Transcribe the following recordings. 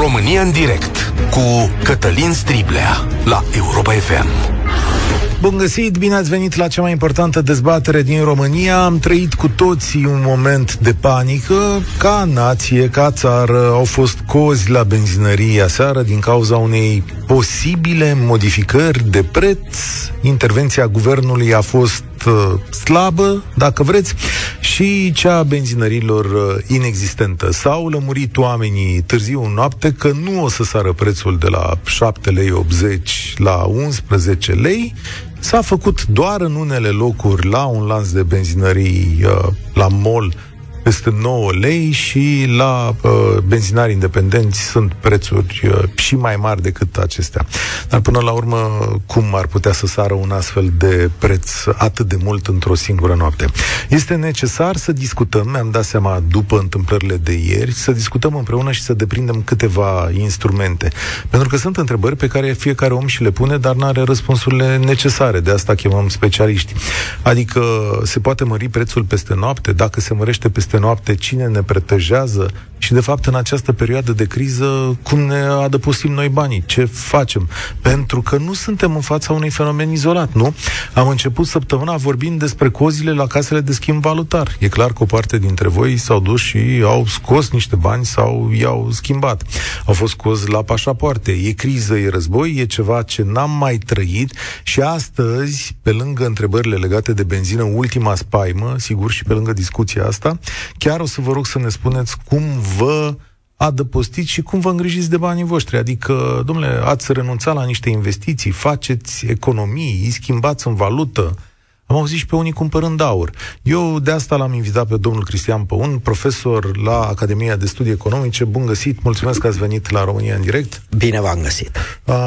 România în direct cu Cătălin Striblea la Europa FM. Bun găsit, bine ați venit la cea mai importantă dezbatere din România. Am trăit cu toții un moment de panică. Ca nație, ca țară, au fost cozi la benzinărie aseară din cauza unei posibile modificări de preț. Intervenția guvernului a fost uh, slabă, dacă vreți, și cea a benzinărilor uh, inexistentă. S-au lămurit oamenii târziu în noapte că nu o să sară prețul de la 7 lei 80 la 11 lei, S-a făcut doar în unele locuri la un lanț de benzinării uh, la mall peste 9 lei și la uh, benzinari independenți sunt prețuri uh, și mai mari decât acestea. Dar până la urmă, cum ar putea să sară un astfel de preț atât de mult într-o singură noapte? Este necesar să discutăm, mi-am dat seama după întâmplările de ieri, să discutăm împreună și să deprindem câteva instrumente. Pentru că sunt întrebări pe care fiecare om și le pune, dar nu are răspunsurile necesare. De asta chemăm specialiști. Adică se poate mări prețul peste noapte, dacă se mărește peste peste noapte, cine ne pretejează și, de fapt, în această perioadă de criză, cum ne adăpostim noi banii, ce facem. Pentru că nu suntem în fața unui fenomen izolat, nu? Am început săptămâna vorbind despre cozile la casele de schimb valutar. E clar că o parte dintre voi s-au dus și au scos niște bani sau i-au schimbat. Au fost cozi la pașapoarte. E criză, e război, e ceva ce n-am mai trăit și astăzi, pe lângă întrebările legate de benzină, ultima spaimă, sigur, și pe lângă discuția asta, Chiar o să vă rog să ne spuneți cum vă adăpostiți și cum vă îngrijiți de banii voștri. Adică, domnule, ați renunțat la niște investiții, faceți economii, îi schimbați în valută, am auzit și pe unii cumpărând aur. Eu de asta l-am invitat pe domnul Cristian Păun, profesor la Academia de Studii Economice. Bun găsit, mulțumesc că ați venit la România în direct. Bine v-am găsit.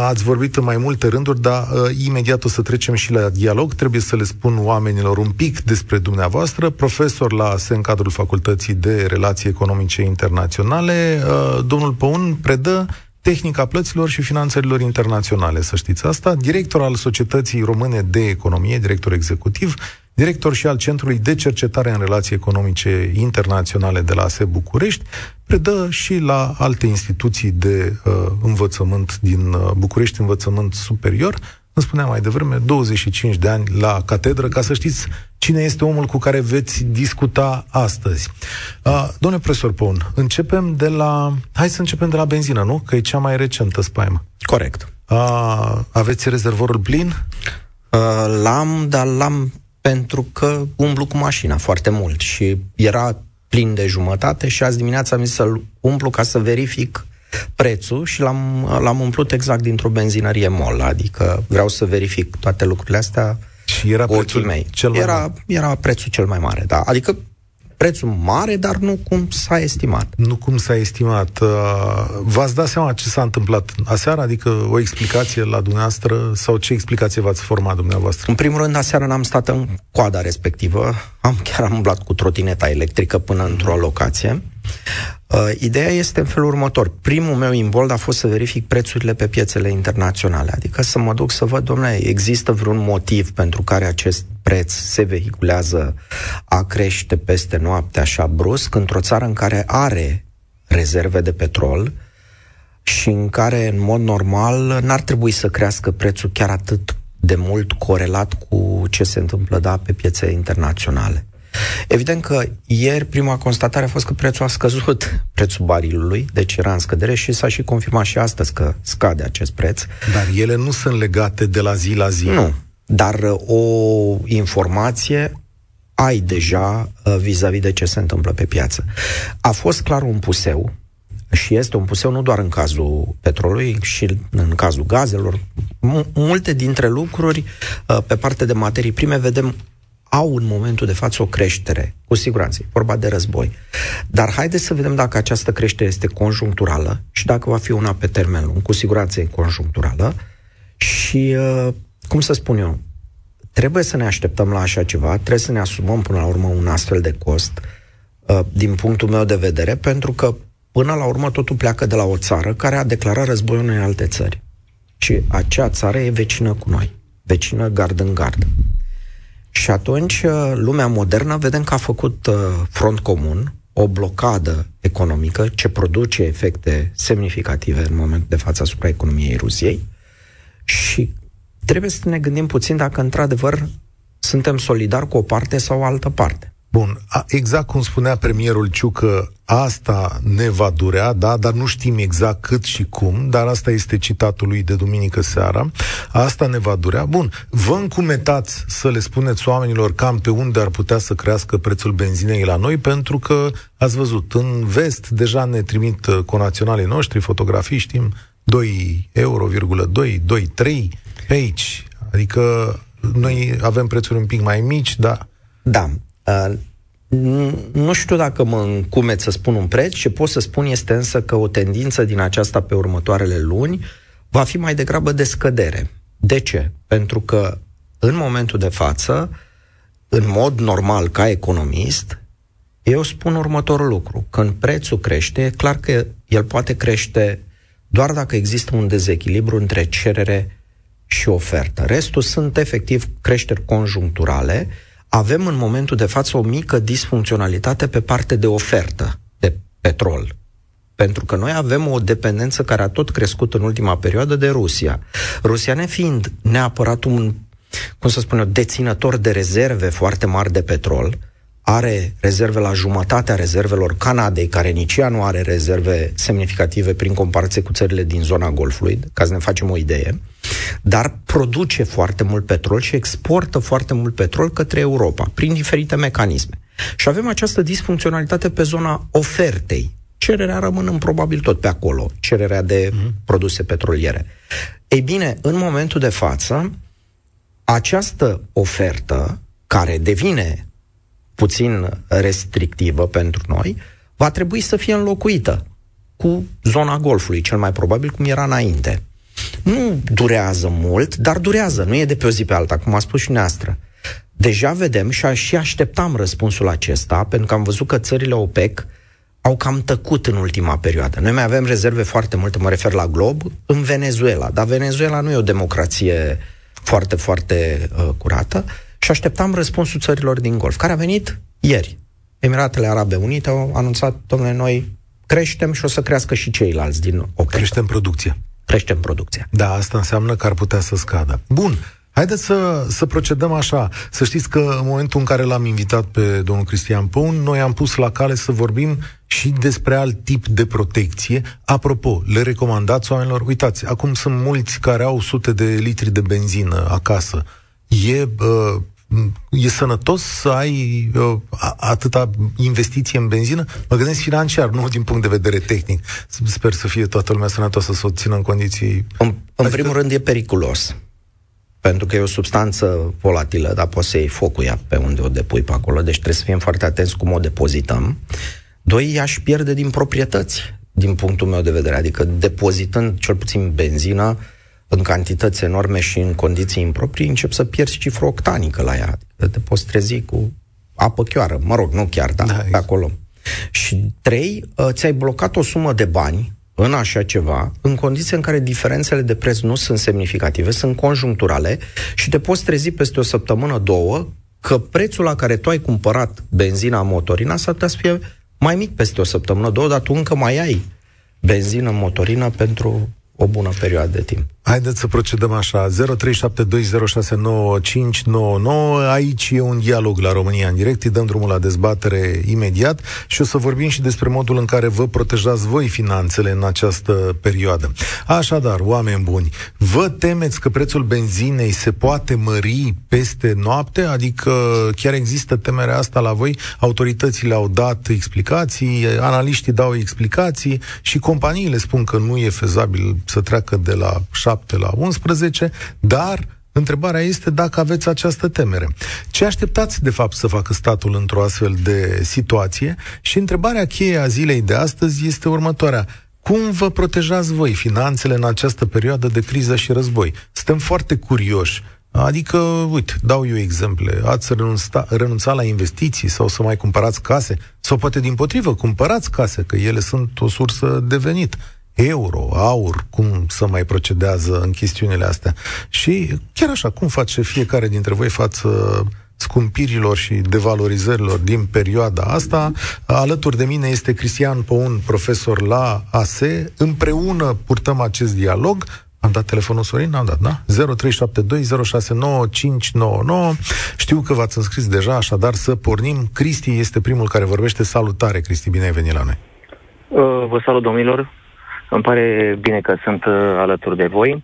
Ați vorbit în mai multe rânduri, dar imediat o să trecem și la dialog. Trebuie să le spun oamenilor un pic despre dumneavoastră. Profesor la în cadrul Facultății de Relații Economice Internaționale. Domnul Păun predă tehnica plăților și finanțărilor internaționale, să știți asta, director al Societății Române de Economie, director executiv, director și al Centrului de Cercetare în Relații Economice Internaționale de la ASE București, predă și la alte instituții de uh, învățământ din uh, București, învățământ superior, îmi spuneam mai devreme, 25 de ani la catedră, ca să știți cine este omul cu care veți discuta astăzi. Uh, domnule profesor Pon, începem de la... Hai să începem de la benzină, nu? Că e cea mai recentă spaimă. Corect. Uh, aveți rezervorul plin? Uh, l-am, dar l-am pentru că umblu cu mașina foarte mult și era plin de jumătate și azi dimineața am zis să-l umplu ca să verific prețul și l-am, l-am umplut exact dintr-o benzinărie MOL, adică vreau să verific toate lucrurile astea și era prețul mei. cel mai era, mare. Era prețul cel mai mare, da. Adică prețul mare, dar nu cum s-a estimat. Nu cum s-a estimat. Uh, v-ați dat seama ce s-a întâmplat aseară? Adică o explicație la dumneavoastră sau ce explicație v-ați format dumneavoastră? În primul rând, aseară n-am stat în coada respectivă. Am chiar am umblat cu trotineta electrică până într-o locație. Uh, ideea este în felul următor. Primul meu imbold a fost să verific prețurile pe piețele internaționale, adică să mă duc să văd, domnule, există vreun motiv pentru care acest preț se vehiculează a crește peste noapte așa brusc într-o țară în care are rezerve de petrol și în care, în mod normal, n-ar trebui să crească prețul chiar atât de mult corelat cu ce se întâmplă da, pe piețe internaționale. Evident că ieri prima constatare a fost că prețul a scăzut, prețul barilului, deci era în scădere și s-a și confirmat și astăzi că scade acest preț. Dar ele nu sunt legate de la zi la zi. Nu, dar uh, o informație ai deja uh, vis-a-vis de ce se întâmplă pe piață. A fost clar un puseu și este un puseu nu doar în cazul petrolului, și în cazul gazelor. M- multe dintre lucruri, uh, pe partea de materii prime, vedem au în momentul de față o creștere, cu siguranță, e vorba de război. Dar haideți să vedem dacă această creștere este conjuncturală și dacă va fi una pe termen lung, cu siguranță e conjuncturală și, uh, cum să spun eu, trebuie să ne așteptăm la așa ceva, trebuie să ne asumăm până la urmă un astfel de cost, uh, din punctul meu de vedere, pentru că până la urmă totul pleacă de la o țară care a declarat război unei alte țări. Și acea țară e vecină cu noi, vecină gard în gard. Și atunci, uh, lumea modernă, vedem că a făcut uh, front comun o blocadă economică ce produce efecte semnificative în momentul de față asupra economiei Rusiei și trebuie să ne gândim puțin dacă într-adevăr suntem solidari cu o parte sau o altă parte. Bun, exact cum spunea premierul Ciucă, asta ne va durea, da, dar nu știm exact cât și cum, dar asta este citatul lui de duminică seara, asta ne va durea. Bun, vă încumetați să le spuneți oamenilor cam pe unde ar putea să crească prețul benzinei la noi, pentru că, ați văzut, în vest deja ne trimit uh, conaționalii noștri fotografii, știm, 2 euro, 2, 2, 3 pe aici. Adică noi avem prețuri un pic mai mici, da. Da, Uh, nu știu dacă mă încumet să spun un preț, ce pot să spun este însă că o tendință din aceasta pe următoarele luni va fi mai degrabă de scădere. De ce? Pentru că în momentul de față, în mod normal, ca economist, eu spun următorul lucru. Când prețul crește, e clar că el poate crește doar dacă există un dezechilibru între cerere și ofertă. Restul sunt efectiv creșteri conjuncturale avem în momentul de față o mică disfuncționalitate pe parte de ofertă de petrol. Pentru că noi avem o dependență care a tot crescut în ultima perioadă de Rusia. Rusia nefiind neapărat un, cum să spun eu, deținător de rezerve foarte mari de petrol, are rezerve la jumătatea rezervelor Canadei, care nici ea nu are rezerve semnificative prin comparație cu țările din zona Golfului, ca să ne facem o idee, dar produce foarte mult petrol și exportă foarte mult petrol către Europa, prin diferite mecanisme. Și avem această disfuncționalitate pe zona ofertei. Cererea rămânând probabil tot pe acolo, cererea de mm-hmm. produse petroliere. Ei bine, în momentul de față, această ofertă, care devine puțin restrictivă pentru noi, va trebui să fie înlocuită cu zona Golfului, cel mai probabil cum era înainte. Nu durează mult, dar durează, nu e de pe o zi pe alta, cum a spus și neastră. Deja vedem și, și așteptam răspunsul acesta, pentru că am văzut că țările OPEC au cam tăcut în ultima perioadă. Noi mai avem rezerve foarte multe, mă refer la glob, în Venezuela, dar Venezuela nu e o democrație foarte, foarte uh, curată și așteptam răspunsul țărilor din Golf, care a venit ieri. Emiratele Arabe Unite au anunțat, domnule, noi creștem și o să crească și ceilalți din OPEC. Creștem producția. Creștem producția. Da, asta înseamnă că ar putea să scadă. Bun, Haideți să, să procedăm așa. Să știți că în momentul în care l-am invitat pe domnul Cristian Păun, noi am pus la cale să vorbim și despre alt tip de protecție. Apropo, le recomandați oamenilor, uitați, acum sunt mulți care au sute de litri de benzină acasă. E uh, e sănătos să ai uh, atâta investiție în benzină? Mă gândesc financiar, nu din punct de vedere tehnic. Sper să fie toată lumea sănătoasă, să o țină în condiții... În, în primul rând e periculos. Pentru că e o substanță volatilă, dar poți să iei focul ea pe unde o depui pe acolo, deci trebuie să fim foarte atenți cum o depozităm. Doi, ea își pierde din proprietăți, din punctul meu de vedere. Adică depozitând cel puțin benzină, în cantități enorme și în condiții improprii, încep să pierzi cifră octanică la ea. Adică te poți trezi cu apă chioară. Mă rog, nu chiar, dar da, pe acolo. Și trei, uh, ți-ai blocat o sumă de bani în așa ceva, în condiții în care diferențele de preț nu sunt semnificative, sunt conjuncturale și te poți trezi peste o săptămână, două, că prețul la care tu ai cumpărat benzina motorina s-ar putea să fie mai mic peste o săptămână, două, dar tu încă mai ai benzină motorină pentru o bună perioadă de timp. Haideți să procedăm așa. 0372069599. Aici e un dialog la România în direct. Îi dăm drumul la dezbatere imediat și o să vorbim și despre modul în care vă protejați voi finanțele în această perioadă. Așadar, oameni buni, vă temeți că prețul benzinei se poate mări peste noapte? Adică chiar există temerea asta la voi? Autoritățile au dat explicații, analiștii dau explicații și companiile spun că nu e fezabil să treacă de la 7 la 11, dar Întrebarea este dacă aveți această temere. Ce așteptați, de fapt, să facă statul într-o astfel de situație? Și întrebarea cheie a zilei de astăzi este următoarea. Cum vă protejați voi finanțele în această perioadă de criză și război? Suntem foarte curioși. Adică, uite, dau eu exemple. Ați renunța, renunțat la investiții sau să mai cumpărați case? Sau poate din potrivă, cumpărați case, că ele sunt o sursă de venit euro, aur, cum să mai procedează în chestiunile astea. Și chiar așa, cum face fiecare dintre voi față scumpirilor și devalorizărilor din perioada asta. Alături de mine este Cristian Poun, profesor la ASE. Împreună purtăm acest dialog. Am dat telefonul Sorin? Am dat, da? 0372069599. Știu că v-ați înscris deja, așadar să pornim. Cristi este primul care vorbește. Salutare, Cristi, bine ai venit la noi. Uh, vă salut, domnilor. Îmi pare bine că sunt uh, alături de voi.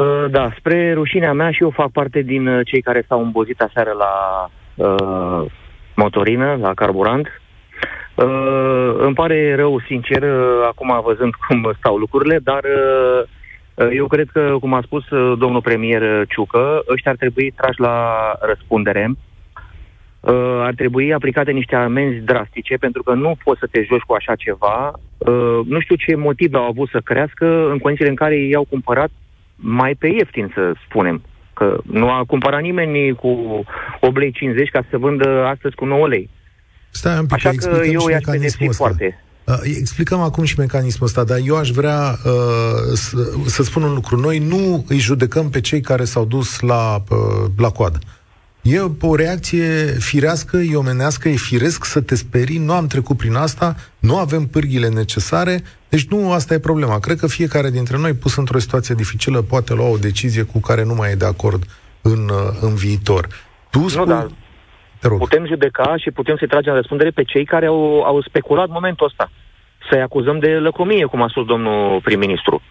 Uh, da, spre rușinea mea și eu fac parte din uh, cei care s-au îmbozit aseară la uh, motorină, la carburant. Uh, îmi pare rău, sincer, uh, acum văzând cum stau lucrurile, dar uh, uh, eu cred că, cum a spus uh, domnul premier Ciucă, ăștia ar trebui trași la răspundere. Uh, ar trebui aplicate niște amenzi drastice, pentru că nu poți să te joci cu așa ceva. Uh, nu știu ce motiv au avut să crească în condițiile în care ei au cumpărat mai pe ieftin, să spunem. Că nu a cumpărat nimeni cu 8 lei 50 ca să vândă astăzi cu 9 lei. Stai un pic, Așa că eu i-aș pedepsi foarte. Uh, explicăm acum și mecanismul ăsta, dar eu aș vrea uh, să, să spun un lucru. Noi nu îi judecăm pe cei care s-au dus la, uh, la coadă. E o reacție firească, e omenească, e firesc să te sperii, nu am trecut prin asta, nu avem pârghile necesare, deci nu asta e problema. Cred că fiecare dintre noi, pus într-o situație dificilă, poate lua o decizie cu care nu mai e de acord în, în viitor. Tu spui... Nu, dar Te rog. putem judeca și putem să-i tragem răspundere pe cei care au, au speculat momentul ăsta. Să-i acuzăm de lăcomie, cum a spus domnul prim-ministru.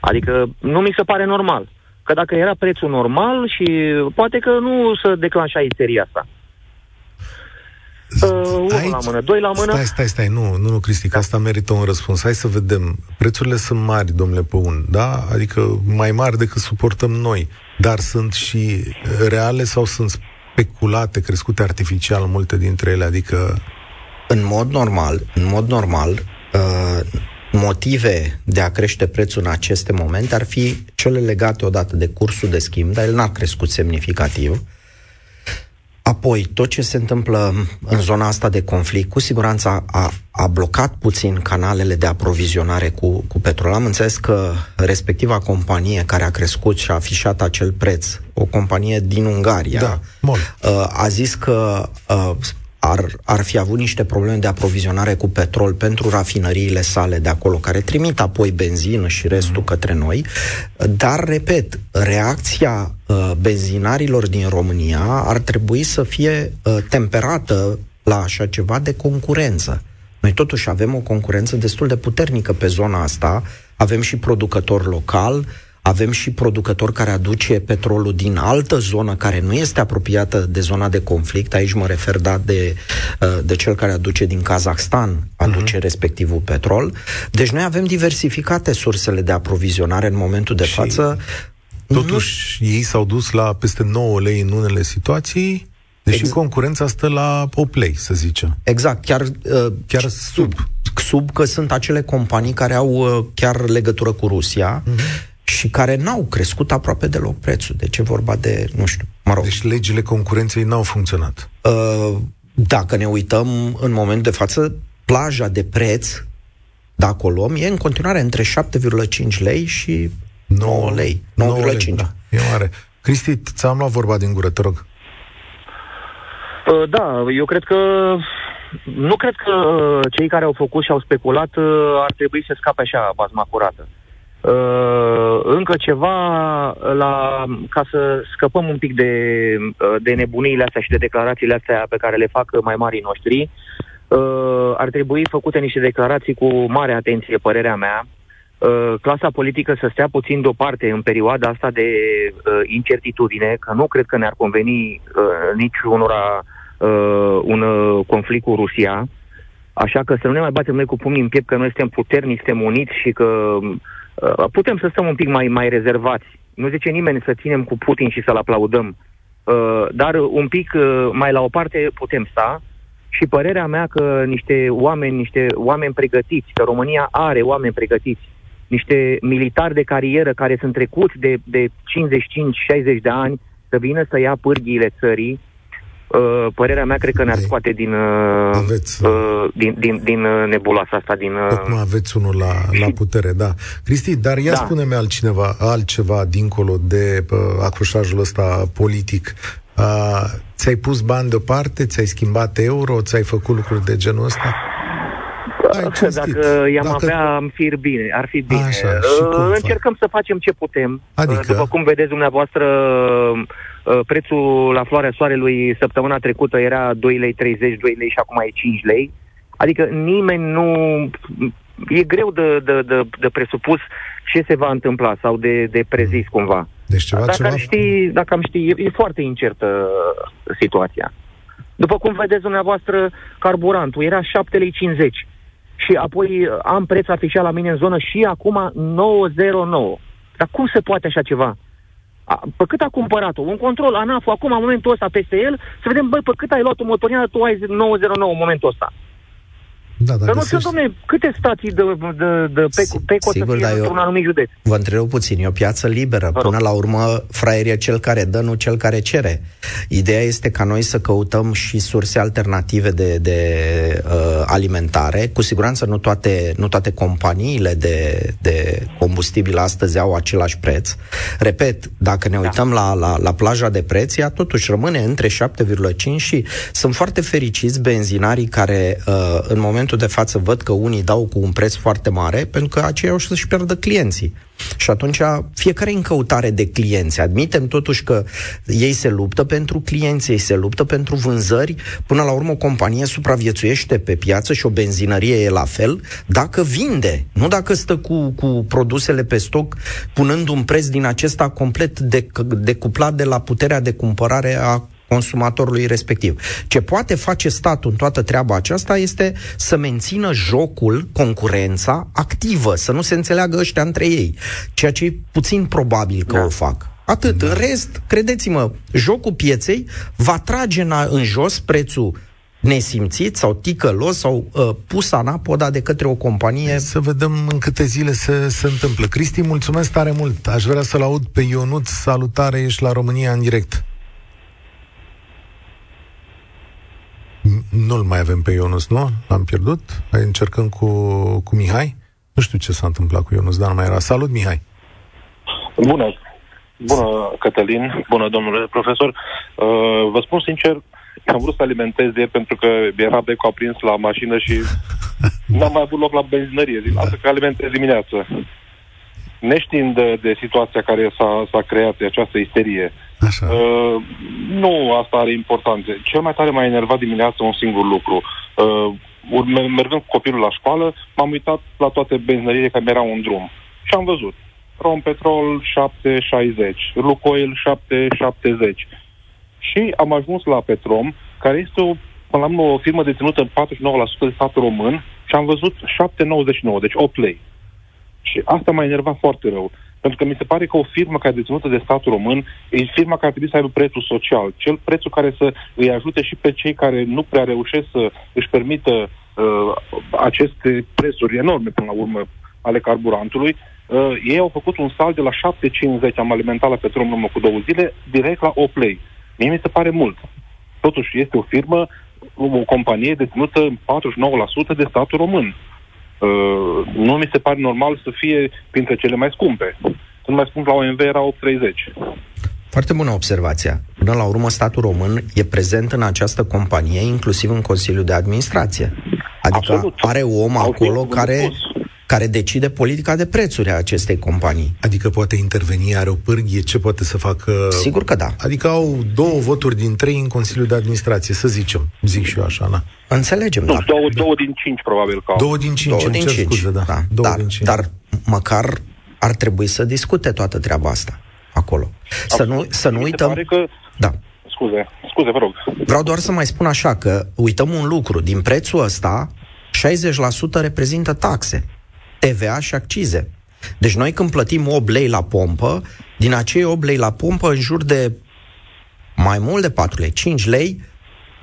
Adică nu mi se pare normal. Că dacă era prețul normal și poate că nu să declanșa isteria asta. Uh, unul la mână, doi la mână. Stai, stai, stai, nu, nu, nu, Cristi, că asta merită un răspuns. Hai să vedem. Prețurile sunt mari, domnule Păun, da? Adică mai mari decât suportăm noi. Dar sunt și reale sau sunt speculate, crescute artificial multe dintre ele? Adică... În mod normal, în mod normal, uh, motive de a crește prețul în aceste momente ar fi cele legate odată de cursul de schimb, dar el n-a crescut semnificativ. Apoi, tot ce se întâmplă în zona asta de conflict, cu siguranță a, a blocat puțin canalele de aprovizionare cu, cu petrol. Am înțeles că respectiva companie care a crescut și a afișat acel preț, o companie din Ungaria, da, a zis că uh, ar, ar fi avut niște probleme de aprovizionare cu petrol pentru rafinăriile sale de acolo, care trimit apoi benzină și restul mm. către noi. Dar, repet, reacția uh, benzinarilor din România ar trebui să fie uh, temperată la așa ceva de concurență. Noi totuși avem o concurență destul de puternică pe zona asta, avem și producător local, uh, avem și producători care aduce petrolul din altă zonă care nu este apropiată de zona de conflict. Aici mă refer da, de, uh, de cel care aduce din Kazakhstan, aduce uh-huh. respectivul petrol. Deci noi avem diversificate sursele de aprovizionare în momentul de și față. Totuși, nu... ei s-au dus la peste 9 lei în unele situații, deși exact. concurența stă la 8 lei, să zicem. Exact, chiar, uh, chiar sub. Sub că sunt acele companii care au uh, chiar legătură cu Rusia. Uh-huh și care n-au crescut aproape deloc prețul. Deci e vorba de, nu știu, mă rog. Deci legile concurenței n-au funcționat. Uh, dacă ne uităm în moment de față, plaja de preț, dacă o luăm, e în continuare între 7,5 lei și 9, 9 lei. 9,5. Da, e mare. Cristi, ți-am luat vorba din gură, te rog. Uh, da, eu cred că nu cred că uh, cei care au făcut și au speculat uh, ar trebui să scape așa bazma curată. Uh, încă ceva la, ca să scăpăm un pic de, uh, de nebuniile astea și de declarațiile astea pe care le fac mai marii noștri. Uh, ar trebui făcute niște declarații cu mare atenție, părerea mea. Uh, clasa politică să stea puțin deoparte în perioada asta de uh, incertitudine, că nu cred că ne-ar conveni uh, nici unora uh, un uh, conflict cu Rusia. Așa că să nu ne mai batem noi cu pumnii în piept că noi suntem puternici, suntem uniți și că uh, Uh, putem să stăm un pic mai, mai rezervați. Nu zice nimeni să ținem cu Putin și să-l aplaudăm, uh, dar un pic uh, mai la o parte putem sta și părerea mea că niște oameni, niște oameni pregătiți, că România are oameni pregătiți, niște militari de carieră care sunt trecuți de, de 55-60 de ani să vină să ia pârghiile țării, Uh, părerea mea, cred că ne-ar scoate din, uh, aveți, uh, din, din, din uh, nebulasa asta. Din, uh... Tocmai aveți unul la, la putere, da. Cristi, dar ia da. spune-mi altcineva, altceva dincolo de uh, acrușajul ăsta politic. Uh, ți-ai pus bani deoparte, ți-ai schimbat euro, ți-ai făcut lucruri de genul ăsta? Hai, Dacă i-am Dacă... avea, am fi bine, ar fi bine. Așa, uh, încercăm fac? să facem ce putem. Adică? Uh, după cum vedeți dumneavoastră, uh, prețul la floarea soarelui săptămâna trecută era 2 lei 30, 2 lei și acum e 5 lei. Adică nimeni nu... E greu de, de, de, de presupus ce se va întâmpla sau de, de prezis mm. cumva. Deci ceva, dacă, ceva... Am ști, dacă am ști, e, e foarte incertă situația. După cum vedeți dumneavoastră, carburantul era 7,50 lei și apoi uh, am preț oficial la mine în zonă și acum 909. Dar cum se poate așa ceva? A, pe cât a cumpărat-o? Un control ANAF acum, în momentul ăsta, peste el, să vedem, băi, pe cât ai luat o motorină, tu ai 909 în momentul ăsta. Da, Dar nu știu, domne, câte stații de, de, de pe, pe cot să fie într-un anumit județ? Vă întreb puțin, e o piață liberă. Până la urmă, fraier e cel care dă, nu cel care cere. Ideea este ca noi să căutăm și surse alternative de, de uh, alimentare. Cu siguranță nu toate, nu toate companiile de, de combustibil astăzi au același preț. Repet, dacă ne da. uităm la, la, la plaja de preț, ea totuși rămâne între 7,5 și sunt foarte fericiți benzinarii care uh, în momentul momentul de față văd că unii dau cu un preț foarte mare pentru că aceia o să-și pierdă clienții. Și atunci fiecare în căutare de clienți. Admitem totuși că ei se luptă pentru clienți, ei se luptă pentru vânzări. Până la urmă o companie supraviețuiește pe piață și o benzinărie e la fel dacă vinde, nu dacă stă cu, cu produsele pe stoc punând un preț din acesta complet decuplat de la puterea de cumpărare a consumatorului respectiv. Ce poate face statul în toată treaba aceasta este să mențină jocul, concurența activă, să nu se înțeleagă ăștia între ei, ceea ce e puțin probabil că da. o fac. Atât. Da. În rest, credeți-mă, jocul pieței va trage în, în jos prețul nesimțit sau ticălos sau uh, pus anapoda de către o companie. Să vedem în câte zile se, se întâmplă. Cristi, mulțumesc tare mult. Aș vrea să-l aud pe Ionut. Salutare, ești la România în direct. Nu-l mai avem pe Ionus, nu? L-am pierdut? Hai încercăm cu, cu Mihai? Nu știu ce s-a întâmplat cu Ionus, dar nu mai era. Salut, Mihai! Bună! Bună, Cătălin! Bună, domnule profesor! Uh, vă spun sincer, am vrut să alimentez de pentru că era becul aprins la mașină și n-am mai avut loc la benzinărie. Zic, lasă că alimentez dimineață. Neștiind de, de situația care s-a, s-a creat, de această isterie, Așa. Uh, nu asta are importanță. Cel mai tare m-a enervat dimineața un singur lucru. Uh, mergând cu copilul la școală, m-am uitat la toate benzinările care erau în drum. Și am văzut. Rom Petrol 7,60, Lucoil 7,70. Și am ajuns la Petrom, care este o, până la urmă, o firmă deținută în 49% de statul român și am văzut 7,99, deci 8 lei. Și asta m-a enervat foarte rău. Pentru că mi se pare că o firmă care e deținută de statul român e firma care ar trebui să aibă prețul social. Cel prețul care să îi ajute și pe cei care nu prea reușesc să își permită uh, aceste prețuri enorme, până la urmă, ale carburantului. Uh, ei au făcut un sal de la 7,50, am alimentat la petrol în urmă cu două zile, direct la 8 lei. Mie mi se pare mult. Totuși, este o firmă, o companie deținută în 49% de statul român. Uh, nu mi se pare normal să fie printre cele mai scumpe. Când mai scump la OMV era 8,30. Foarte bună observația. Până la urmă, statul român e prezent în această companie, inclusiv în Consiliul de Administrație. Adică Absolut. are om Au acolo care spus care decide politica de prețuri a acestei companii. Adică poate interveni, are o pârghie, ce poate să facă... Sigur că da. Adică au două voturi din trei în Consiliul de Administrație, să zicem. Zic și eu așa, na. Înțelegem, nu, da. Două, două din cinci, probabil că Două din cinci, două din cinci. Scuze, da. da. Două dar, din cinci. dar măcar ar trebui să discute toată treaba asta acolo. Să nu, să nu uităm... că... Da. Scuze, scuze, vă rog. Vreau doar să mai spun așa că uităm un lucru. Din prețul ăsta, 60% reprezintă taxe. TVA și accize. Deci noi când plătim 8 lei la pompă, din acei 8 lei la pompă, în jur de mai mult de 4 lei, 5 lei,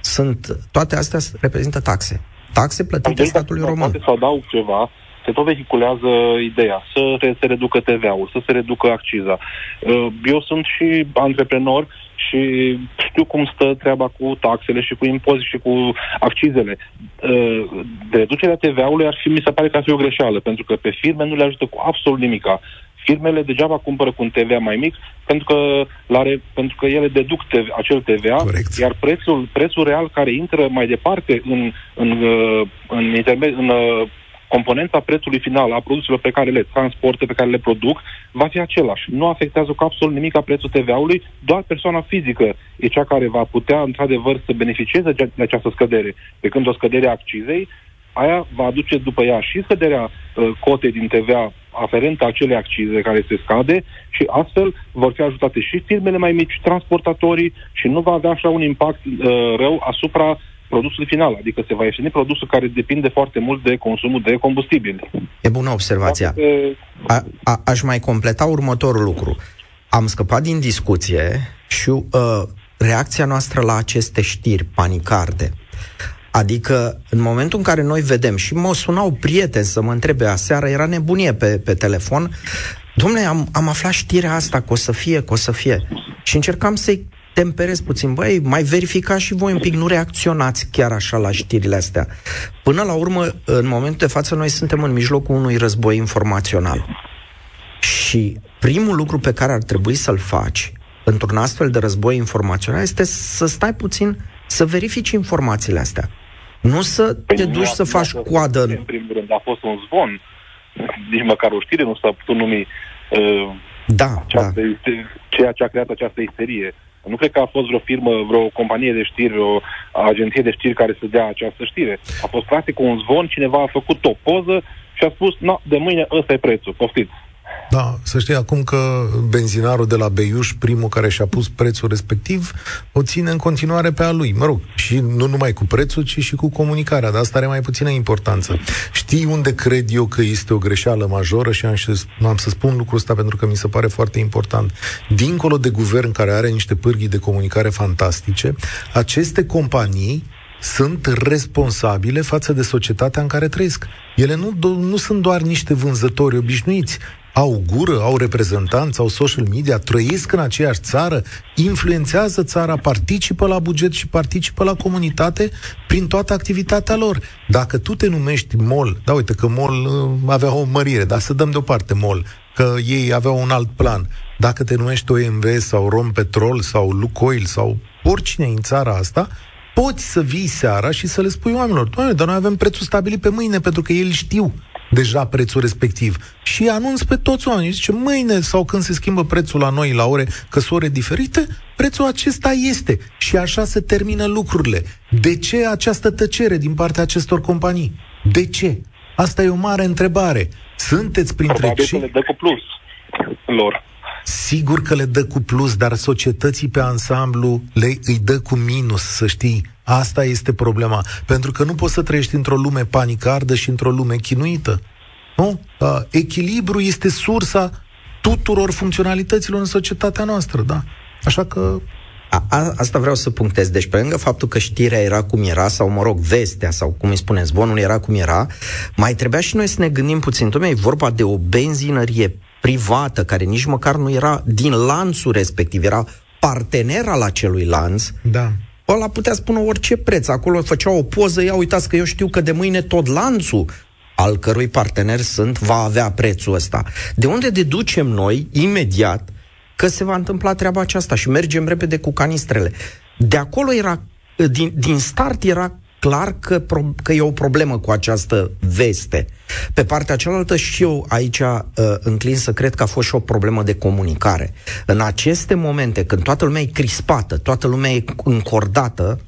sunt, toate astea reprezintă taxe. Taxe plătite statului român. Poate să adaug ceva se tot vehiculează ideea să se reducă TVA-ul, să se reducă acciza. Uh, eu sunt și antreprenor și știu cum stă treaba cu taxele și cu impozite și cu accizele. Uh, de reducerea TVA-ului ar fi, mi se pare că ar fi o greșeală, pentru că pe firme nu le ajută cu absolut nimica Firmele degeaba cumpără cu un TVA mai mic pentru că, la re, pentru că ele deduc TV, acel TVA, Corect. iar prețul, prețul real care intră mai departe în, în, uh, în, intermed, în uh, componenta prețului final a produselor pe care le transportă, pe care le produc, va fi același. Nu afectează cu absolut nimic la prețul TVA-ului, doar persoana fizică e cea care va putea, într-adevăr, să beneficieze de această scădere. Pe când o scădere a accizei, aia va aduce după ea și scăderea uh, cotei din TVA aferentă acelei accize care se scade și astfel vor fi ajutate și firmele mai mici, transportatorii și nu va avea așa un impact uh, rău asupra produsul final, adică se va ieșini produsul care depinde foarte mult de consumul de combustibil. E bună observația. A, a, aș mai completa următorul lucru. Am scăpat din discuție și uh, reacția noastră la aceste știri panicarde. Adică, în momentul în care noi vedem, și mă sunau prieteni să mă întrebe aseară, era nebunie pe, pe telefon, domnule, am, am aflat știrea asta, că o să fie, că o să fie. Și încercam să-i temperez puțin. Băi, mai verificați și voi un pic, nu reacționați chiar așa la știrile astea. Până la urmă, în momentul de față, noi suntem în mijlocul unui război informațional. Și primul lucru pe care ar trebui să-l faci într-un astfel de război informațional este să stai puțin să verifici informațiile astea. Nu să păi te duci să faci coadă. În primul rând, a fost un zvon. Nici măcar o știre nu s-a putut numi uh, da, această, da. ceea ce a creat această isterie. Nu cred că a fost vreo firmă, vreo companie de știri, o agenție de știri care să dea această știre. A fost practic un zvon, cineva a făcut o poză și a spus, no, de mâine ăsta e prețul, poftiți. Da, să știi acum că benzinarul de la Beiuș, primul care și-a pus prețul respectiv, o ține în continuare pe a lui. Mă rog, și nu numai cu prețul, ci și cu comunicarea, dar asta are mai puțină importanță. Știi unde cred eu că este o greșeală majoră și am, am să spun lucrul ăsta pentru că mi se pare foarte important. Dincolo de guvern care are niște pârghii de comunicare fantastice, aceste companii sunt responsabile față de societatea în care trăiesc. Ele nu, nu sunt doar niște vânzători obișnuiți au gură, au reprezentanți, au social media, trăiesc în aceeași țară, influențează țara, participă la buget și participă la comunitate prin toată activitatea lor. Dacă tu te numești MOL, da uite că MOL uh, avea o mărire, dar să dăm deoparte MOL, că ei aveau un alt plan. Dacă te numești OMV sau Rompetrol sau Lucoil sau oricine în țara asta, poți să vii seara și să le spui oamenilor, doamne, dar noi avem prețul stabilit pe mâine pentru că ei știu deja prețul respectiv. Și anunț pe toți oamenii. Zice, mâine sau când se schimbă prețul la noi la ore, că sunt ore diferite, prețul acesta este. Și așa se termină lucrurile. De ce această tăcere din partea acestor companii? De ce? Asta e o mare întrebare. Sunteți printre Probabil cei... le dă cu plus lor. Sigur că le dă cu plus, dar societății pe ansamblu le îi dă cu minus, să știi. Asta este problema. Pentru că nu poți să trăiești într-o lume panicardă și într-o lume chinuită. Nu? Echilibru este sursa tuturor funcționalităților în societatea noastră, da? Așa că a, a, asta vreau să punctez. Deci, pe lângă faptul că știrea era cum era, sau, mă rog, vestea, sau cum îi spunem, zvonul era cum era, mai trebuia și noi să ne gândim puțin. Dom'le, e vorba de o benzinărie privată, care nici măcar nu era din lanțul respectiv, era partener al acelui lanț, da. ăla putea spune orice preț. Acolo făcea o poză, ia uitați că eu știu că de mâine tot lanțul al cărui partener sunt, va avea prețul ăsta. De unde deducem noi, imediat, că se va întâmpla treaba aceasta și mergem repede cu canistrele. De acolo era, din, din start era clar că, pro, că e o problemă cu această veste. Pe partea cealaltă și eu aici uh, înclin să cred că a fost și o problemă de comunicare. În aceste momente, când toată lumea e crispată, toată lumea e încordată,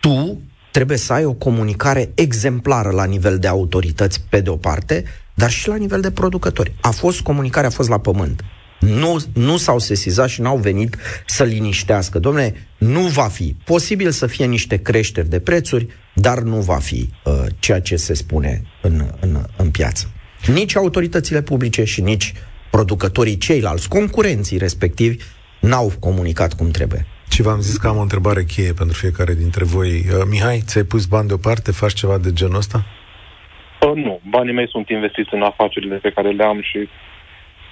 tu trebuie să ai o comunicare exemplară la nivel de autorități, pe de o parte, dar și la nivel de producători. A fost comunicarea, a fost la pământ. Nu, nu s-au sesizat și n-au venit să liniștească. Domnule, nu va fi. Posibil să fie niște creșteri de prețuri, dar nu va fi uh, ceea ce se spune în, în, în piață. Nici autoritățile publice și nici producătorii ceilalți, concurenții respectivi, n-au comunicat cum trebuie. Și v-am zis că am o întrebare cheie pentru fiecare dintre voi. Uh, Mihai, ți-ai pus bani deoparte? Faci ceva de genul ăsta? Uh, nu. Banii mei sunt investiți în afacerile pe care le am și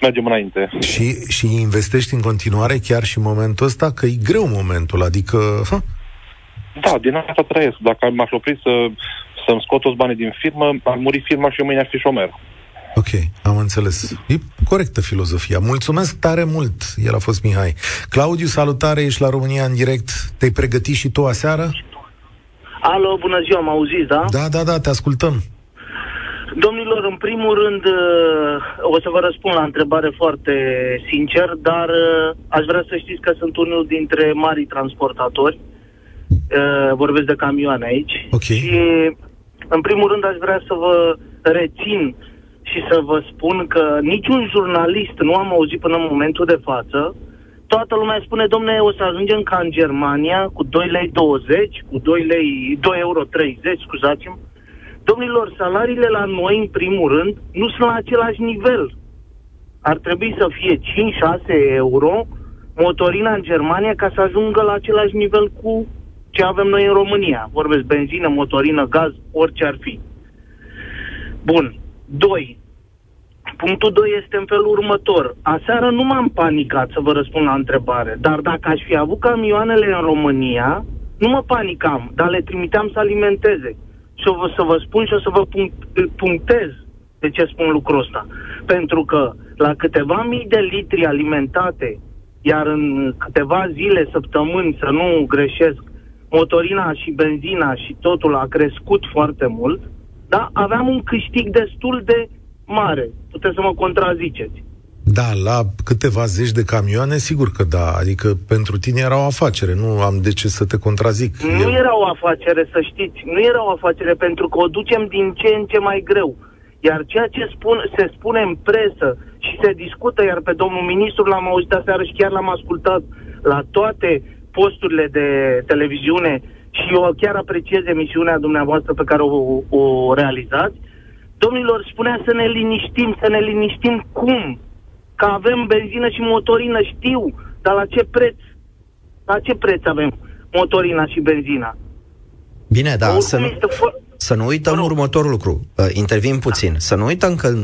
mergem înainte. Și, și investești în continuare chiar și în momentul ăsta? Că e greu momentul, adică... Ha? Da, din asta trăiesc. Dacă m-aș opri să, să-mi scot toți banii din firmă, ar muri firma și eu mâine ar fi șomer. Ok, am înțeles. E corectă filozofia. Mulțumesc tare mult. El a fost Mihai. Claudiu, salutare, ești la România în direct. Te-ai pregătit și tu aseară? Alo, bună ziua, mă auziți, da? Da, da, da, te ascultăm. Domnilor, în primul rând, uh, o să vă răspund la întrebare foarte sincer, dar uh, aș vrea să știți că sunt unul dintre marii transportatori. Uh, vorbesc de camioane aici. Ok. Și, în primul rând, aș vrea să vă rețin și să vă spun că niciun jurnalist nu am auzit până în momentul de față toată lumea spune, domne, o să ajungem ca în Germania cu 2 lei 20, cu 2 lei, 2 euro 30, scuzați-mă. Domnilor, salariile la noi, în primul rând, nu sunt la același nivel. Ar trebui să fie 5-6 euro motorina în Germania ca să ajungă la același nivel cu ce avem noi în România. Vorbesc benzină, motorină, gaz, orice ar fi. Bun. Doi, Punctul 2 este în felul următor. Aseară nu m-am panicat să vă răspund la întrebare, dar dacă aș fi avut camioanele în România, nu mă panicam, dar le trimiteam să alimenteze. Și o să vă spun și o să vă punctez de ce spun lucrul ăsta. Pentru că la câteva mii de litri alimentate, iar în câteva zile, săptămâni, să nu greșesc, motorina și benzina și totul a crescut foarte mult, da, aveam un câștig destul de mare. Puteți să mă contraziceți. Da, la câteva zeci de camioane, sigur că da. Adică pentru tine era o afacere, nu am de ce să te contrazic. Nu El... era o afacere, să știți. Nu era o afacere pentru că o ducem din ce în ce mai greu. Iar ceea ce spun, se spune în presă și se discută, iar pe domnul ministru l-am auzit aseară și chiar l-am ascultat la toate posturile de televiziune și eu chiar apreciez emisiunea dumneavoastră pe care o, o realizați, Domnilor, spunea să ne liniștim, să ne liniștim cum? Că avem benzină și motorină, știu, dar la ce preț? La ce preț avem motorina și benzina? Bine, da, să nu, să nu uităm următorul lucru. Uh, intervin puțin. Să nu uităm că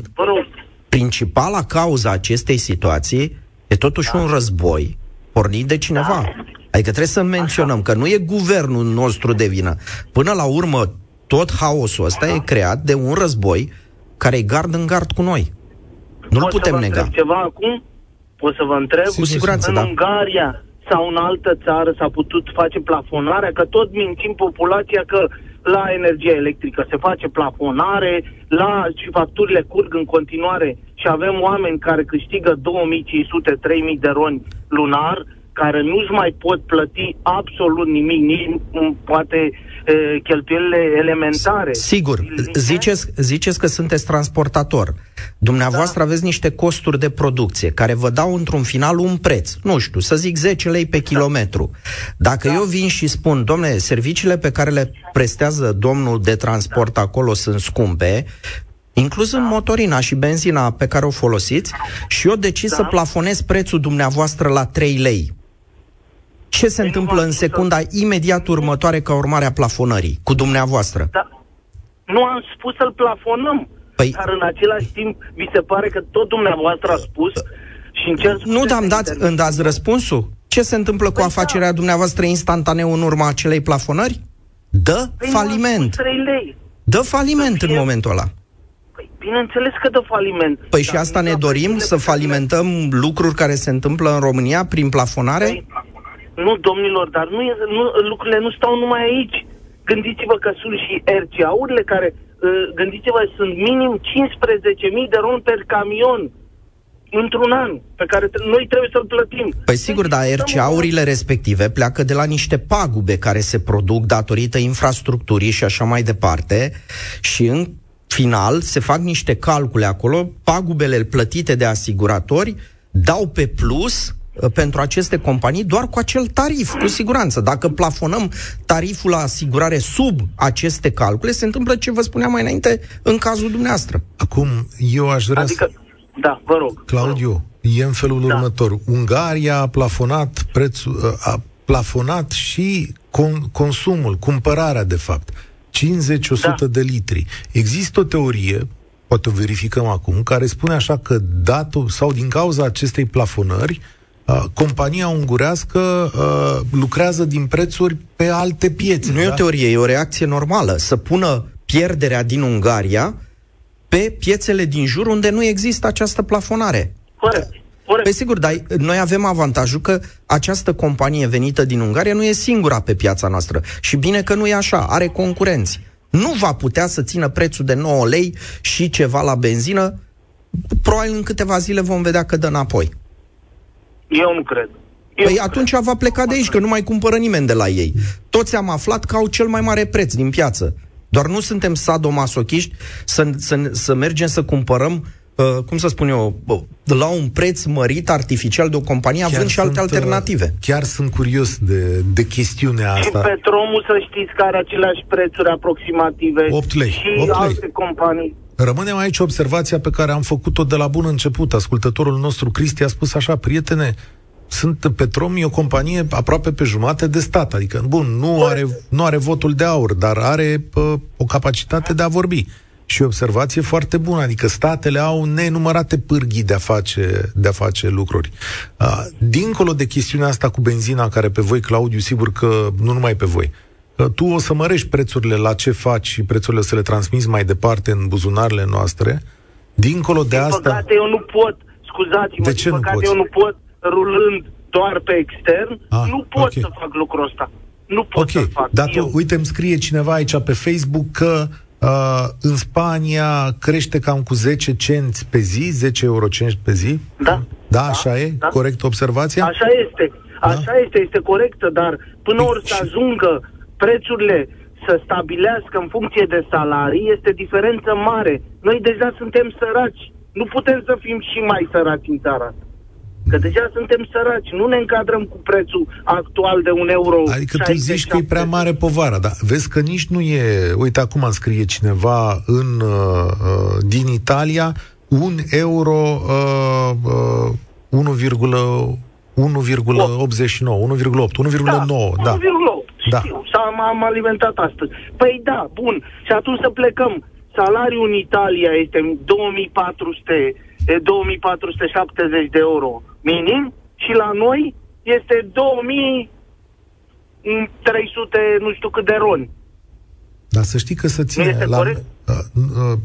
principala cauza acestei situații e totuși da. un război pornit de cineva. Da. Adică trebuie să menționăm Așa. că nu e guvernul nostru de vină. Până la urmă, tot haosul ăsta e creat de un război care e gard în gard cu noi. Nu-l Pot putem să vă nega. ceva acum? Pot să vă întreb? Cu siguranță, în da. Ungaria sau în altă țară s-a putut face plafonarea, că tot mințim populația că la energie electrică se face plafonare, la și facturile curg în continuare și avem oameni care câștigă 2500-3000 de roni lunar, care nu-și mai pot plăti absolut nimic, nici poate cheltuielile elementare. Sigur, ziceți, ziceți că sunteți transportator. Dumneavoastră da. aveți niște costuri de producție care vă dau într-un final un preț, nu știu, să zic 10 lei pe da. kilometru. Dacă da. eu vin și spun, domnule, serviciile pe care le prestează domnul de transport da. acolo sunt scumpe, inclus în motorina și benzina pe care o folosiți, și eu decid da. să plafonez prețul dumneavoastră la 3 lei. Ce se întâmplă în secunda imediat următoare ca urmare a plafonării cu dumneavoastră? Da. Nu am spus să-l plafonăm, păi... dar în același timp vi se pare că tot dumneavoastră a spus și încerc Nu, dar îmi dați, îmi dați răspunsul? Ce se întâmplă păi cu da. afacerea da. dumneavoastră instantaneu în urma acelei plafonări? Dă păi faliment. 3 lei. Dă faliment în momentul ăla. Păi, bineînțeles că dă faliment. Păi și asta ne dorim, să falimentăm lucruri care se întâmplă în România prin plafonare? Păi, nu, domnilor, dar nu, e, nu, lucrurile nu stau numai aici. Gândiți-vă că sunt și RCA-urile care, uh, gândiți-vă, sunt minim 15.000 de ron per camion într-un an, pe care noi trebuie să-l plătim. Păi sigur, dar RCA-urile respective pleacă de la niște pagube care se produc datorită infrastructurii și așa mai departe și în final se fac niște calcule acolo, pagubele plătite de asiguratori dau pe plus Uh, pentru aceste companii doar cu acel tarif, cu siguranță. Dacă plafonăm tariful la asigurare sub aceste calcule, se întâmplă ce vă spuneam mai înainte în cazul dumneavoastră. Acum, eu aș vrea adică, să... Da, vă rog. Claudiu, vă rog. e în felul da. următor. Ungaria a plafonat prețul, uh, a plafonat și con- consumul, cumpărarea, de fapt. 50-100 da. de litri. Există o teorie, poate o verificăm acum, care spune așa că datul sau din cauza acestei plafonări, Uh, compania ungurească uh, lucrează din prețuri pe alte piețe. Nu da? e o teorie, e o reacție normală. Să pună pierderea din Ungaria pe piețele din jur unde nu există această plafonare. Corect. Corect. Pe sigur, dar noi avem avantajul că această companie venită din Ungaria nu e singura pe piața noastră. Și bine că nu e așa, are concurenți. Nu va putea să țină prețul de 9 lei și ceva la benzină. Probabil în câteva zile vom vedea că dă înapoi. Eu nu cred. Eu Păi nu atunci va pleca de aici, că nu mai cumpără nimeni de la ei. Toți am aflat că au cel mai mare preț din piață. Doar nu suntem sadomasochiști să, să, să mergem să cumpărăm, uh, cum să spun eu, bă, la un preț mărit artificial de o companie, având și alte sunt, uh, alternative. Chiar sunt curios de, de chestiunea Și asta. Petromul, să știți, că are aceleași prețuri aproximative. 8 lei, Și 8 lei. alte companii. Rămânem aici observația pe care am făcut-o de la bun început. Ascultătorul nostru, Cristi, a spus așa, prietene, sunt Petrom e o companie aproape pe jumate de stat, adică, bun, nu are, nu are votul de aur, dar are pă, o capacitate de a vorbi. Și o observație foarte bună, adică statele au nenumărate pârghii de a face, de a face lucruri. Uh, dincolo de chestiunea asta cu benzina, care pe voi, Claudiu, sigur că nu numai pe voi, că tu o să mărești prețurile la ce faci și prețurile o să le transmiți mai departe în buzunarele noastre, dincolo de Din asta... păcate eu nu pot, scuzați-mă, De ce din nu păcate poți? eu nu pot, rulând doar pe extern, Ah, nu pot ok. să fac lucrul ăsta. Nu pot Ok, să fac. dar tu, eu. uite, îmi scrie cineva aici pe Facebook că uh, în Spania crește cam cu 10 cenți pe zi, 10 eurocenți pe zi. Da. Da, așa e? da. Corect observația? Așa este. Așa este, este corectă, dar până Păi, ori să și- ajungă prețurile să stabilească în funcție de salarii, este diferență mare. Noi deja suntem săraci. Nu putem să fim și mai săraci în țara asta. Că deja suntem săraci, nu ne încadrăm cu prețul actual de un euro. Adică tu zici că e prea 60-70. mare povara, dar vezi că nici nu e... Uite, acum îmi scrie cineva în, uh, uh, din Italia, un euro uh, uh, 1,89, 1,8, 1,9, da. 1,8, Da. știu, s-a, m-am alimentat astăzi. Păi da, bun. Și atunci să plecăm. Salariul în Italia este 2400, e 2470 de euro minim și la noi este 2300 nu știu cât de roni. Dar să știi că să ține... este la, corect? uh, uh,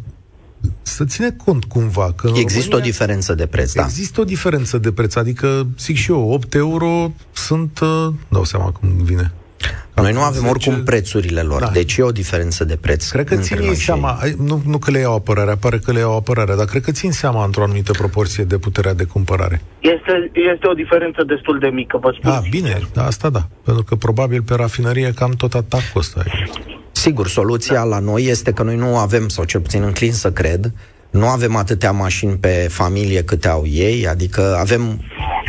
să ține cont cumva că în Există o România diferență de preț, da. Există o diferență de preț, adică, zic și eu, 8 euro sunt, uh, dau seama cum vine. Noi nu avem 10 oricum prețurile lor, Da. deci e o diferență de preț. Cred că între țin noi ei și seama, ai, nu, nu că le iau apărarea, pare că le iau apărarea, dar cred că țin seama într-o anumită proporție de puterea de cumpărare. Este, este o diferență destul de mică, vă spun. Ah, bine, asta da, pentru că probabil pe rafinărie cam tot atac costă. Sigur, soluția la noi este că noi nu avem, sau cel puțin înclin să cred, nu avem atâtea mașini pe familie câte au ei, adică avem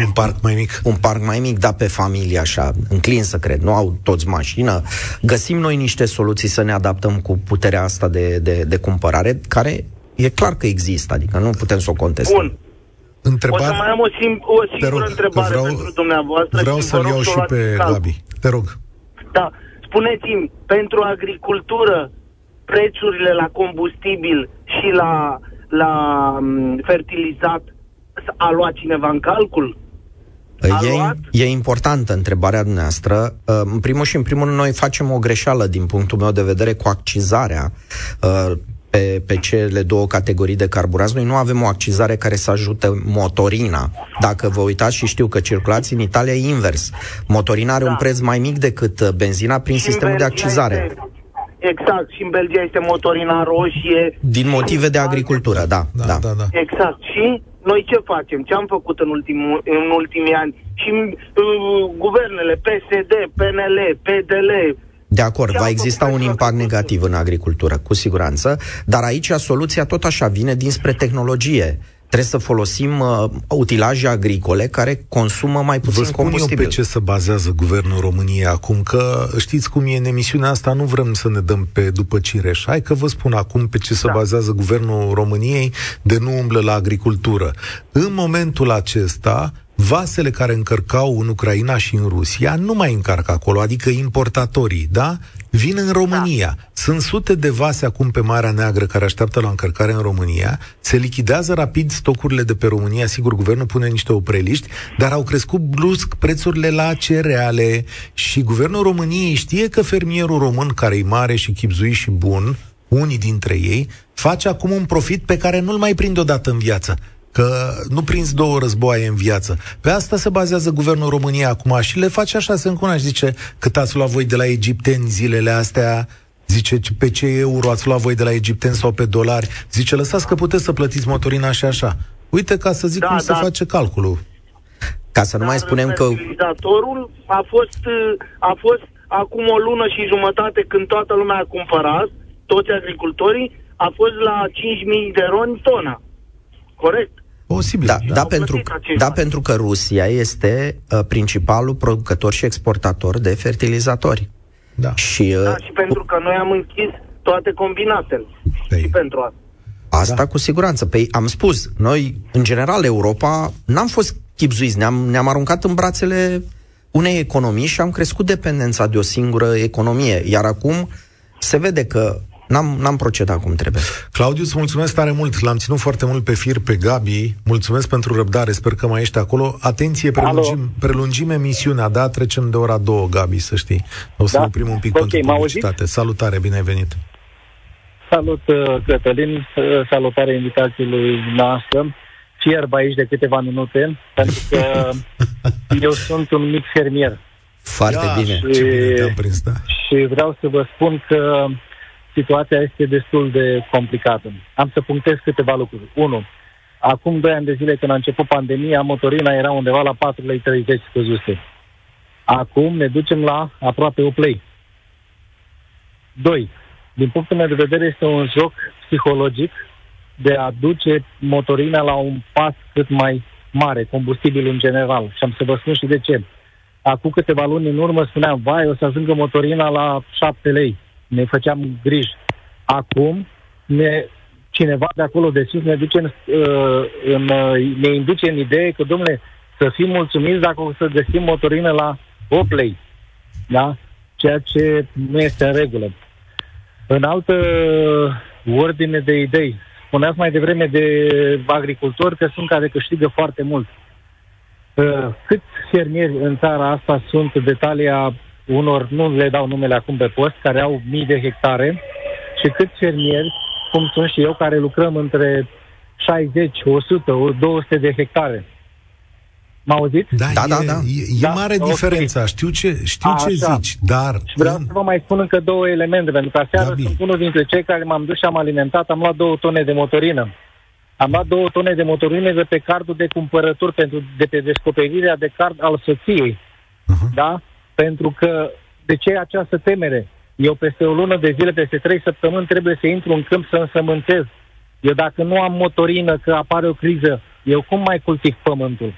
Un parc mai mic. un parc mai mic, dar pe familie așa, înclin să cred, nu au toți mașină. Găsim noi niște soluții să ne adaptăm cu puterea asta de, de, de cumpărare, care e clar că există, adică nu putem să o contestăm. Bun. O să Întrebare, mai am o, sim- o te singură rog, că întrebare vreau, pentru dumneavoastră. vreau și vă să-l rog iau să o și luați pe în calcul. Gabi. Te rog. Da. Spuneți-mi, pentru agricultură, prețurile la combustibil și la, la m, fertilizat a luat cineva în calcul? A E, luat? e importantă întrebarea dumneavoastră. Uh, În primul și în primul rând, noi facem o greșeală din punctul meu de vedere cu accizarea uh, pe, pe cele două categorii de carburanți. Noi nu avem o accizare care să ajute motorina. Dacă vă uitați și știu că circulați în Italia e invers. Motorina are Da. un preț mai mic decât uh, benzina prin Și în sistemul de Belgia accizare. Este, exact, și în Belgia este motorina roșie. Din motive de Alte- agricultură, da. Da, da. da, da. Exact. Și noi ce facem? Ce am făcut în, ultimul, în ultimii ani? Și uh, guvernele PSD, PNL, PDL, De acord, Ce va am exista făcut un pentru impact agricultură? negativ în agricultură, cu siguranță, dar aici soluția tot așa vine dinspre tehnologie. Trebuie să folosim uh, utilaje agricole care consumă mai Vă puțin spun eu combustibil. pe ce se bazează guvernul României acum, că știți cum e în emisiunea asta, nu vrem să ne dăm pe după cireș. Hai că vă spun acum pe ce se Da. bazează guvernul României de nu umblă la agricultură. În momentul acesta, vasele care încărcau în Ucraina și în Rusia nu mai încarcă acolo, adică importatorii, da? Vin în România. Da. Sunt sute de vase acum pe Marea Neagră care așteaptă la încărcare în România. Se lichidează rapid stocurile de pe România. Sigur, guvernul pune niște opreliști, dar au crescut brusc prețurile la cereale. Și guvernul României știe că fermierul român, care e mare și chipzui și bun, unii dintre ei, face acum un profit pe care nu-l mai prinde odată în viață că nu prinzi două războaie în viață. Pe asta se bazează guvernul României acum și le face așa, se încuna și zice cât ați luat voi de la egipteni zilele astea, Zice, pe ce euro ați luat voi de la egipteni sau pe dolari? Zice, lăsați că puteți să plătiți motorina și așa. Uite, ca să zic da, cum da. se face calculul. Ca să nu mai spunem că... Utilizatorul a fost, a fost acum o lună și jumătate când toată lumea a cumpărat, toți agricultorii, a fost la 5.000 de roni tona. Corect? Posibil. Da, da, da, pentru, da pentru că Rusia este uh, principalul producător și exportator de fertilizatori. Da. Și, uh, da, și pentru că noi am închis toate combinatele. Păi. Și pentru asta. Asta da. cu siguranță. Păi am spus, noi, în general, Europa, n-am fost chipzuiți, ne-am, ne-am aruncat în brațele unei economii și am crescut dependența de o singură economie. Iar acum se vede că N-am, n-am procedat cum trebuie. Claudiu, îți mulțumesc tare mult. L-am ținut foarte mult pe fir pe Gabi. Mulțumesc pentru răbdare. Sper că mai ești acolo. Atenție, prelungim, prelungim emisiunea, da? Trecem de ora două, Gabi, să știi. O să da? ne oprim un pic okay, pentru publicitate. Salutare, bine ai venit. Salut, uh, Cătălin. Uh, salutare invitației noastră. Fierb aici de câteva minute, pentru că eu sunt un mic fermier. Foarte Ia, bine. Și, Ce bine prins, da. și vreau să vă spun că situația este destul de complicată. Am să punctez câteva lucruri. Unu, acum 2 ani de zile când a început pandemia, motorina era undeva la 4,30 lei scăzuse. Acum ne ducem la aproape 8 lei. 2. Din punctul meu de vedere este un joc psihologic de a duce motorina la un pas cât mai mare, combustibil în general. Și am să vă spun și de ce. Acum câteva luni în urmă spuneam, vai, o să ajungă motorina la 7 lei ne făceam griji. Acum, ne, cineva de acolo de sus ne, duce în, uh, în, uh, ne induce în idee că, domnule, să fim mulțumiți dacă o să găsim motorină la 8 lei. Da? Ceea ce nu este în regulă. În altă ordine de idei, spuneați mai devreme de agricultori că sunt care câștigă foarte mult. Uh, câți fermieri în țara asta sunt detalia unor, nu le dau numele acum pe post, care au mii de hectare și câți fermieri, cum sunt și eu, care lucrăm între 60, 100, 200 de hectare. M auzit? Da, da, e, da, da. E, e da? mare okay. diferența, știu ce, știu A, ce zici, dar... Și vreau în... să vă mai spun încă două elemente, pentru că aseară Gabi. sunt unul dintre cei care m-am dus și am alimentat, am luat două tone de motorină. Am luat două tone de motorină de pe cardul de cumpărături pentru, de pe descoperirea de card al soției. Uh-huh. Da? Pentru că de ce această temere? Eu peste o lună de zile, peste trei săptămâni trebuie să intru în câmp să însămânțez. Eu dacă nu am motorină, că apare o criză, eu cum mai cultiv pământul?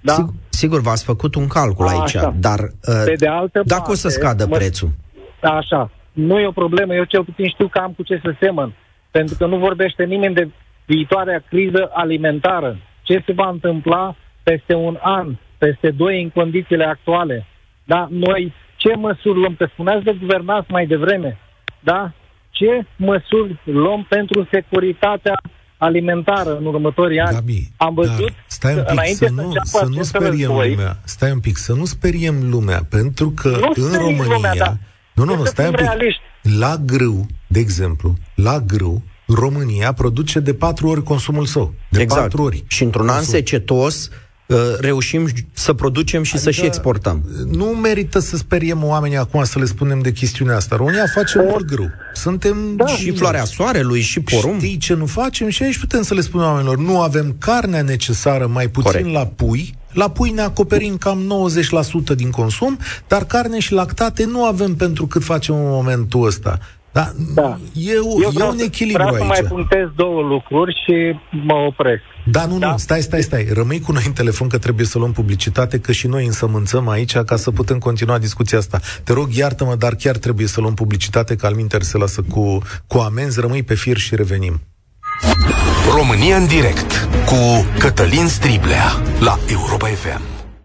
Da? Sigur, sigur v-ați făcut un calcul A, aici, așa. dar uh, Pe de altă dacă parte, o să scadă mă, prețul? Așa, nu e o problemă, eu cel puțin știu că am cu ce să semăn, pentru că nu vorbește nimeni de viitoarea criză alimentară. Ce se va întâmpla peste un an, peste doi în condițiile actuale? Da? Noi ce măsuri luăm? Că spuneați de guvernați mai devreme. Da? Ce măsuri luăm pentru securitatea alimentară în următorii ani. Gabi, Am văzut stai un pic, înainte să, nu, să, să nu speriem război, lumea. Stai un pic, să nu speriem lumea, pentru că nu în România... Lumea, da. Nu, nu, nu, stai un pic. Realiști. La grâu, de exemplu, la grâu, România produce de patru ori consumul său. De exact. patru ori. Și într-un an secetos, Uh, reușim să producem și adică să și exportăm. Nu merită să speriem oamenii acum să le spunem de chestiunea asta. România face mult grâu. Suntem da. și floarea soarelui și porumb. Știi ce nu facem? Și aici putem să le spunem oamenilor, nu avem carnea necesară, mai puțin Corect. la pui, la pui ne acoperim cam 90% din consum, dar carne și lactate nu avem pentru cât facem în momentul ăsta. Da, da. E, Eu e un echilibru vreau aici. să mai puntez două lucruri și mă opresc. Da, nu, da? nu, stai, stai, stai. Rămâi cu noi în telefon că trebuie să luăm publicitate, că și noi însămânțăm aici ca să putem continua discuția asta. Te rog, iartă-mă, dar chiar trebuie să luăm publicitate, că al minter se lasă cu, cu amenzi. Rămâi pe fir și revenim. România în direct cu Cătălin Striblea la Europa FM.